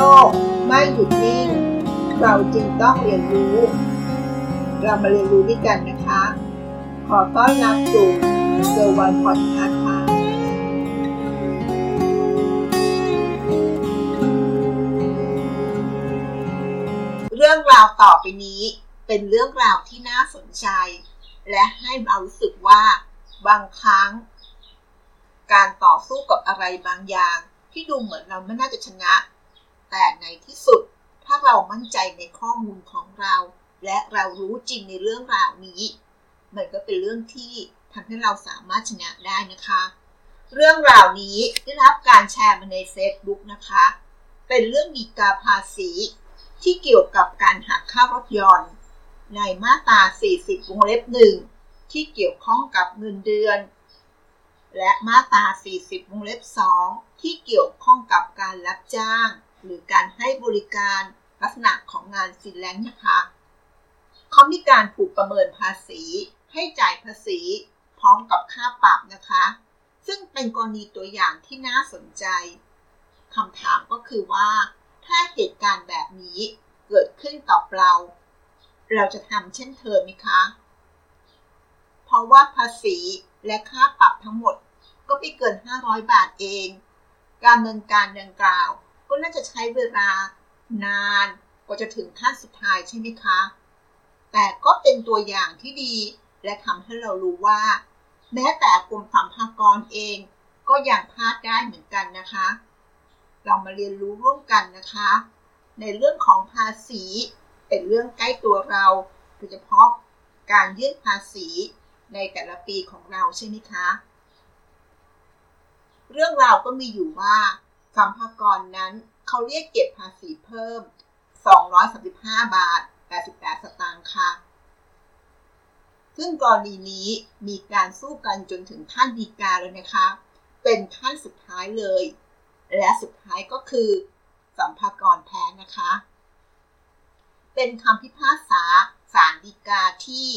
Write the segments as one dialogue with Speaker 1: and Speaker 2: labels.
Speaker 1: ลกไม่หยุดนิ่ง เราจึงต้องเรียนรู้ เรามาเรียนรู้ด้วยกันนะคะ ขอต้อนรับสู่เซอร์วันพอดคาส์ค่ะเรื่องราวต่อไปนี้เป็นเรื่องราวที่น่าสนใจ และให้เรารู้สึกว่าบางครั้ง การต่อสู้กับอะไรบางอย่างที่ดูเหมือนเราไม่น่าจะชนะ แต่ในที่สุด ถ้าเรามั่นใจในข้อมูลของเรา และเรารู้จริงในเรื่องราวนี้ มันก็เป็นเรื่องที่ทำให้เราสามารถชนะได้นะคะ เรื่องราวนี้ได้รับการแชร์มาใน Facebook นะคะ เป็นเรื่องดีกาภาษี ที่เกี่ยวกับการหักค่ารถยนต์ในมาตรา 40 วงเล็บหนึ่งที่เกี่ยวข้องกับเงินเดือน และมาตรา 40 วงเล็บ 2 ที่เกี่ยวข้องกับการรับจ้าง หรือการให้บริการลักษณะของงานฟรีแลนซ์นะคะเขามีการถูกประเมินภาษี ให้จ่ายภาษีพร้อมกับค่าปรับนะคะ ซึ่งเป็นกรณีตัวอย่างที่น่าสนใจคำถามก็คือว่า ถ้าเหตุการณ์แบบนี้เกิดขึ้นกับเรา เราจะทำเช่นเธอไหมคะ เพราะว่าภาษีและค่าปรับทั้งหมดก็ไม่เกิน 500 บาทเอง การดำเนินการดังกล่าว ก็น่าจะใช้เวลานานกว่าจะถึงขั้นสุดท้ายใช่ไหมคะ แต่ก็เป็นตัวอย่างที่ดีและทำให้เรารู้ว่า แม้แต่กรมสัมภากรเองก็ยังพลาดได้เหมือนกันนะคะ เรามาเรียนรู้ร่วมกันนะคะ ในเรื่องของภาษีเป็นเรื่องใกล้ตัวเราโดยเฉพาะการยื่นภาษีในแต่ละปีของเราใช่ไหมคะ เรื่องราวก็มีอยู่ว่า สัมภากรนั้นเขาเรียกเก็บภาษีเพิ่ม 235 บาท 88 สตางค์ค่ะ ซึ่งกรณีนี้มีการสู้กันจนถึงขั้นดีกาแล้วนะคะ เป็นขั้นสุดท้ายเลย และสุดท้ายก็คือสัมภากรแพ้นะคะ เป็นคำพิพากษาศาลฎีกาที่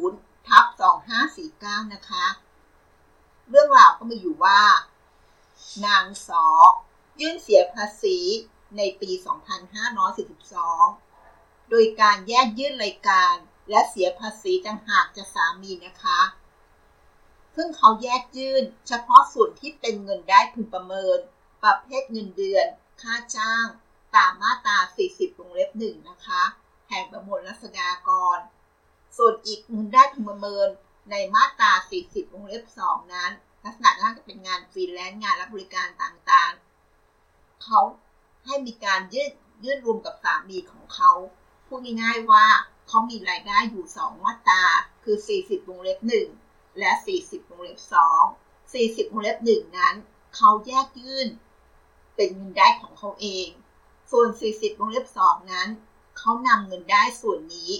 Speaker 1: 6220ทับ2549 นะคะ เรื่องราวก็มีอยู่ว่า นางสอยื่นเสียภาษีในปี 2542 โดยการแยกยื่นรายการและเสียภาษีต่างหากจากสามีนะคะ ซึ่งเขาแยกยื่นเฉพาะส่วนที่เป็นเงินได้พึงประเมิน ประเภทเงินเดือน ค่าจ้าง ตามมาตรา 40 วงเล็บหนึ่งนะคะ แห่งประมวลรัษฎากร ส่วนอีกเงินได้พึงประเมินในมาตรา 40 วงเล็บ2นั้น ลักษณะน่าจะเป็นงานฟรีแลนซ์งานรับบริการต่างๆ เขาให้มีการยื่นยื่นรวมกับสามีของเขาพูดง่ายๆว่าเขามีรายได้อยู่ 2 มาตราคือ 40วงเล็บ1 และ 40วงเล็บ2 40วงเล็บ1นั้น เขาแยกยื่น เป็นเงินได้ของเขาเอง ส่วน 40วงเล็บ2นั้น เขานำเงินได้ส่วนนี้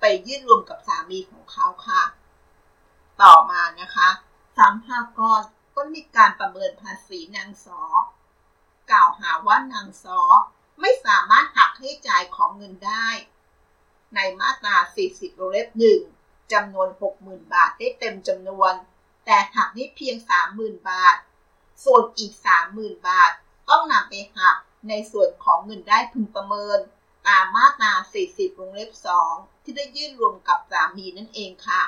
Speaker 1: ไปยื่นรวมกับสามีของเขาค่ะ ต่อมานะคะ สัมภากรก็มีการประเมินภาษีนางสอกล่าวหาว่านางซอไม่สามารถหักให้จ่ายของเงินได้ ในมาตรา 40วงเล็บหนึ่งจำนวน 60,000 บาทได้เต็มจำนวน แต่หักได้เพียง 30,000 บาท ส่วนอีก 30,000 บาท ต้องนำไปหักในส่วนของเงินได้พึงประเมิน ตามมาตรา 40วงเล็บ2ที่ได้ยื่นรวมกับสามีนั่นเองค่ะ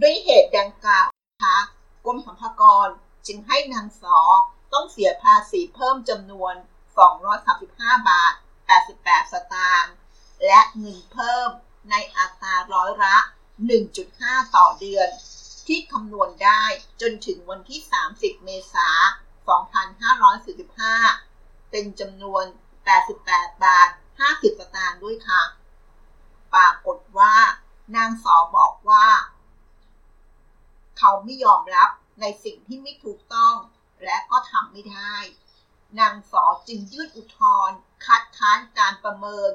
Speaker 1: ด้วยเหตุดังกล่าวนะคะ กรมสรรพากรจึงให้นางสอต้องเสียภาษีเพิ่มจำนวน 235 บาท 88 สตางค์และเงินเพิ่มในอัตราร้อยละ 1.5 ต่อเดือน ที่คำนวณได้จนถึงวันที่ 30 เมษายน 2545 เป็นจำนวน 88 บาท 50 สตางค์ด้วยค่ะ ปรากฏว่านางสอบอกว่า เขาไม่ยอมรับในสิ่งที่ไม่ถูกต้องและก็ทำไม่ได้ นางสอจึงยื่นอุทธรณ์คัดค้านการประเมิน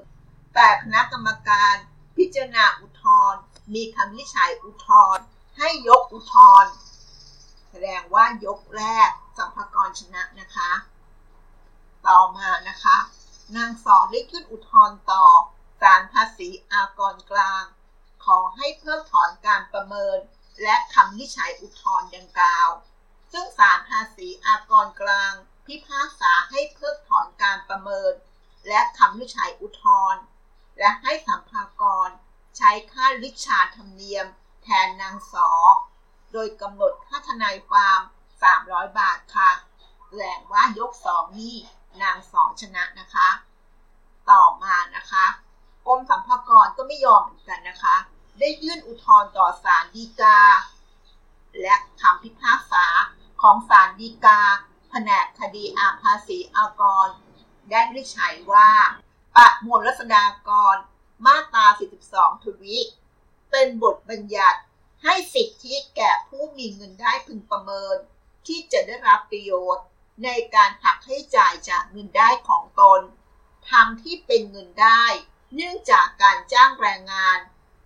Speaker 1: แต่คณะกรรมการพิจารณาอุทธรณ์มีคำวิจัยอุทธรณ์ให้ยกอุทธรณ์แสดงว่ายกแรกสัมภากรชนะนะคะ ต่อมานะคะ นางสอได้ยื่นอุทธรณ์ต่อศาลภาษีอากรกลาง ขอให้เพิกถอนการประเมิน และคำวินิจฉัยอุทธรณ์ดังกล่าว ซึ่งศาลภาษีอากรกลาง พิพากษาให้เพิกถอนการประเมิน และคำวินิจฉัยอุทธรณ์และให้สัมภากรใช้ค่าลิชาธรรมเนียม แทนนางสอ โดยกำหนดค่าทนายความ 300 บาทค่ะแหลงว่ายกสองนี่นางสอชนะนะคะ ต่อมานะคะกรมสัมภากรก็ไม่ยอมเหมือนกันนะคะ ได้ยื่นอุทธรณ์ต่อศาลฎีกา และคำพิพากษาของศาลฎีกา แผนกคดีอาภาษีอากร ได้วิจัยว่า ประมวลรัษฎากร มาตรา 42 ทวิ เป็นบทบัญญัติให้สิทธิแก่ผู้มีเงินได้พึงประเมิน ที่จะได้รับประโยชน์ ในการหักให้จ่ายจากเงินได้ของตน ทั้งที่เป็นเงินได้ เนื่องจากการจ้างแรงงาน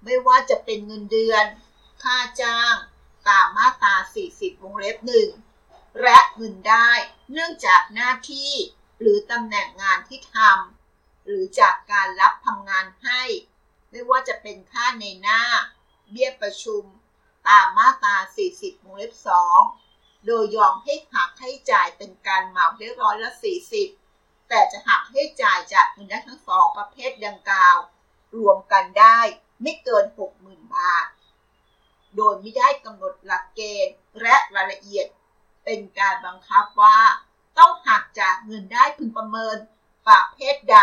Speaker 1: ไม่ว่าจะเป็นเงินเดือน ค่าจ้าง ตามมาตรา 40 วงเล็บหนึ่งและเงินได้เนื่องจากหน้าที่หรือตำแหน่งงานที่ทำหรือจากการรับทำงานให้ ไม่ว่าจะเป็นค่าในหน้า เบี้ยประชุม ตามมาตรา 40 วงเล็บ 2 โดยยอมให้หักให้จ่ายเป็นการเหมาได้ร้อยละ 40 แต่จะหักให้จ่ายจากเงินได้ทั้งสองประเภทดังกล่าว รวมกันได้ ไม่เกิน 60,000 บาท โดยไม่ได้กำหนดหลักเกณฑ์และรายละเอียด เป็นการบังคับว่า ต้องหักจากเงินได้พึงประเมินประเภทใด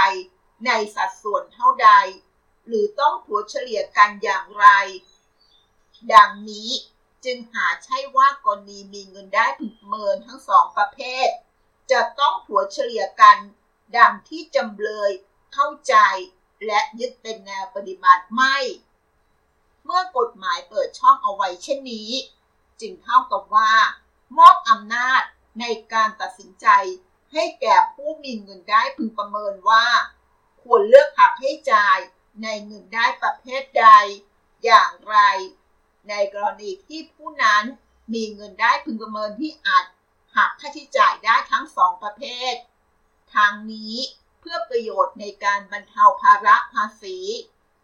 Speaker 1: ในสัดส่วนเท่าใด หรือต้องถัวเฉลี่ยกันอย่างไร ดังนี้จึงหาใช่ว่ากรณีมีเงินได้พึงประเมินทั้งสองประเภท จะต้องถัวเฉลี่ยกัน ดังที่จำเลยเข้าใจ และยึดเป็นแนวปฏิบัติไม่ เมื่อกฎหมายเปิดช่องเอาไว้เช่นนี้ จึงเท่ากับว่า มอบอำนาจในการตัดสินใจให้แก่ผู้มีเงินได้พึงประเมินว่า ควรเลือกหักให้จ่ายในเงินได้ประเภทใด อย่างไร ในกรณีที่ผู้นั้นมีเงินได้พึงประเมินที่อาจหักค่าใช้จ่ายได้ทั้งสองประเภท ทางนี้ พื่อประโยชน์ในการบรรเทาภาระภาษี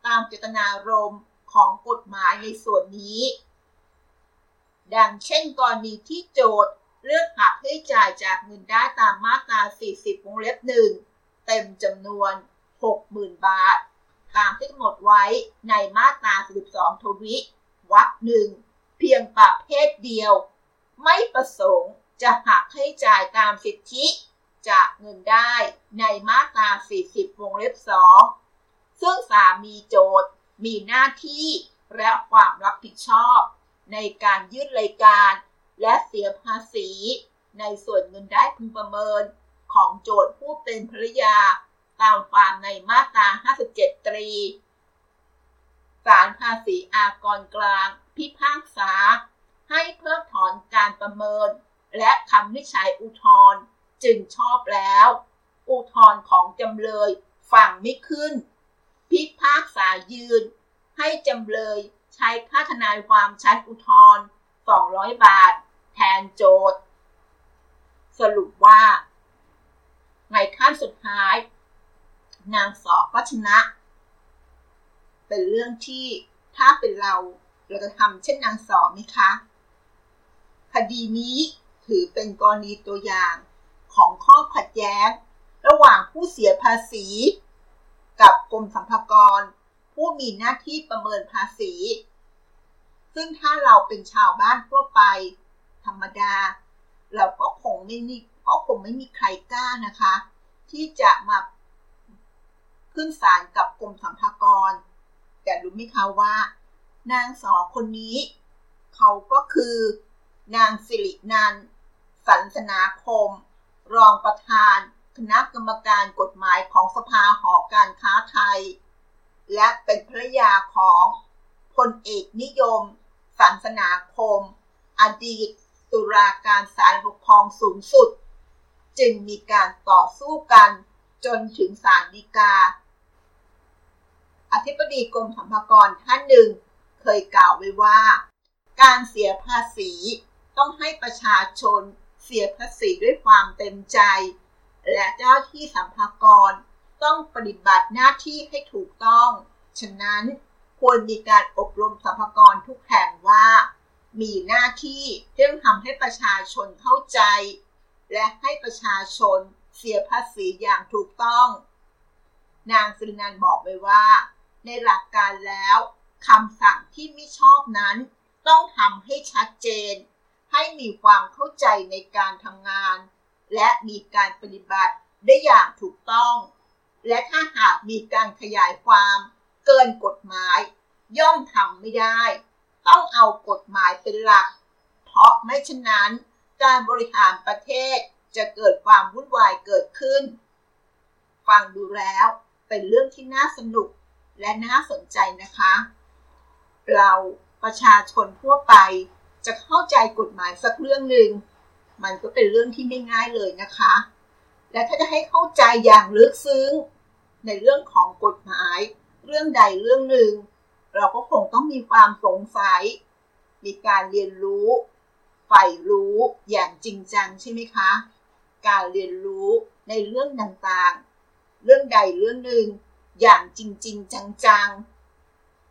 Speaker 1: ตามเจตนารมณ์ของกฎหมายในส่วนนี้ ดังเช่นกรณีที่โจทย์เลือกหักให้จ่ายจากเงินได้ตามมาตรา 40 วงเล็บหนึ่งเต็มจำนวน 60,000 บาท ตามที่กำหนดไว้ในมาตรา 42 ทวิวรรคหนึ่งเพียงประเภทเดียว ไม่ประสงค์จะหักให้จ่ายตามสิทธิ จากเงินได้ในมาตรา 40 วงเล็บ 2 ซึ่งสามีโจทย์มีหน้าที่และความรับผิดชอบ ในการยื่นรายการและเสียภาษี ในส่วนเงินได้พึงประเมินของโจทย์ผู้เป็นภริยาตามความในมาตรา 57 ตรี ศาลภาษีอากรกลาง พิพากษา ให้เพิกถอนการประเมิน และคำวิจัยอุทธรณ์ จึงชอบแล้ว อุทธรของจำเลยฟังไม่ขึ้น พิพากษายืน ให้จำเลยใช้ค่าทนายความชั้นอุทธร200 บาท แทนโจทย์ สรุปว่า ในขั้นสุดท้าย นางสอก็ชนะ เป็นเรื่องที่ถ้าเป็นเราเราจะทำเช่นนางสอไหมคะ คดีนี้ถือเป็นกรณีตัวอย่าง ของข้อขัดแย้ง ระหว่างผู้เสียภาษี กับกรมสรรพากร ผู้มีหน้าที่ประเมินภาษี ซึ่งถ้าเราเป็นชาวบ้านทั่วไป ธรรมดา เราก็คงไม่มีก็คงไม่มีใครกล้านะคะ ที่จะมาขึ้นศาลกับกรมสัมภากร แต่รู้ไหมคะว่า นางสอคนนี้ เขาก็คือนางสิรินันสันสนาคม รองประธาน คณะกรรมการกฎหมายของสภาหอการค้าไทย และเป็นภรยาของพลเอกนิยมสันสนาคม อดีต ตุลาการศาลปกครองสูงสุด จึงมีการต่อสู้กันจนถึงศาลฎีกา อธิบดีกรมสรรพากรท่านหนึ่งเคยกล่าวไว้ว่า การเสียภาษีต้องให้ประชาชน เสียภาษีด้วยความเต็มใจ และเจ้าที่สัมภากรต้องปฏิบัติหน้าที่ให้ถูกต้อง ฉะนั้นควรมีการอบรมสรรพากรทุกแห่งว่า มีหน้าที่เรื่องทำให้ประชาชนเข้าใจ และให้ประชาชนเสียภาษีอย่างถูกต้อง นางสุรินันบอกไว้ว่า ในหลักการแล้วคำสั่งที่ไม่ชอบนั้น ต้องทำให้ชัดเจน ให้มีความเข้าใจในการทำงาน และมีการปฏิบัติได้อย่างถูกต้อง และถ้าหากมีการขยายความเกินกฎหมาย ย่อมทำไม่ได้ ต้องเอากฎหมายเป็นหลัก เพราะไม่เช่นนั้น การบริหารประเทศจะเกิดความวุ่นวายเกิดขึ้น ฟังดูแล้วเป็นเรื่องที่น่าสนุกและน่าสนใจนะคะ เราประชาชนทั่วไป จะเข้าใจกฎหมายสักเรื่องหนึ่งมันก็เป็นเรื่องที่ไม่ง่ายเลยนะคะ และถ้าจะให้เข้าใจอย่างลึกซึ้ง ในเรื่องของกฎหมาย เรื่องใดเรื่องหนึ่ง เราก็คงต้องมีความสงสัย มีการเรียนรู้ใฝ่รู้อย่างจริงจังใช่ไหมคะ การเรียนรู้ในเรื่องต่างๆ เรื่องใดเรื่องหนึ่งอย่างจริงๆจังๆ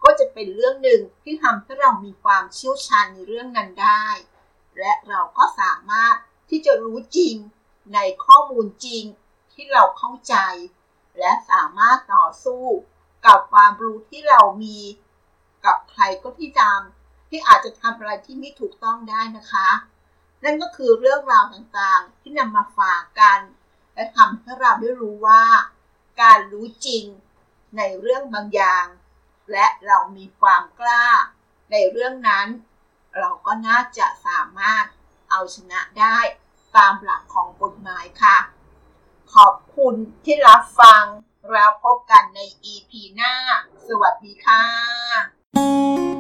Speaker 1: ก็จะเป็นเรื่องหนึ่งที่ทำให้เรามีความเชี่ยวชาญในเรื่องนั้นได้ และเราก็สามารถที่จะรู้จริงในข้อมูลจริงที่เราเข้าใจ และสามารถต่อสู้กับความรู้ที่เรามี กับใครก็ที่ตามที่อาจจะทำอะไรที่ไม่ถูกต้องได้นะคะ นั่นก็คือเรื่องราวต่างๆที่นำมาฝากกัน และทำให้เราได้รู้ว่า การรู้จริงในเรื่องบางอย่าง และเรามีความกล้า ในเรื่องนั้น เราก็น่าจะสามารถเอาชนะได้ตามหลักของกฎหมายค่ะ ขอบคุณที่รับฟัง แล้วพบกันใน EP หน้า สวัสดีค่ะ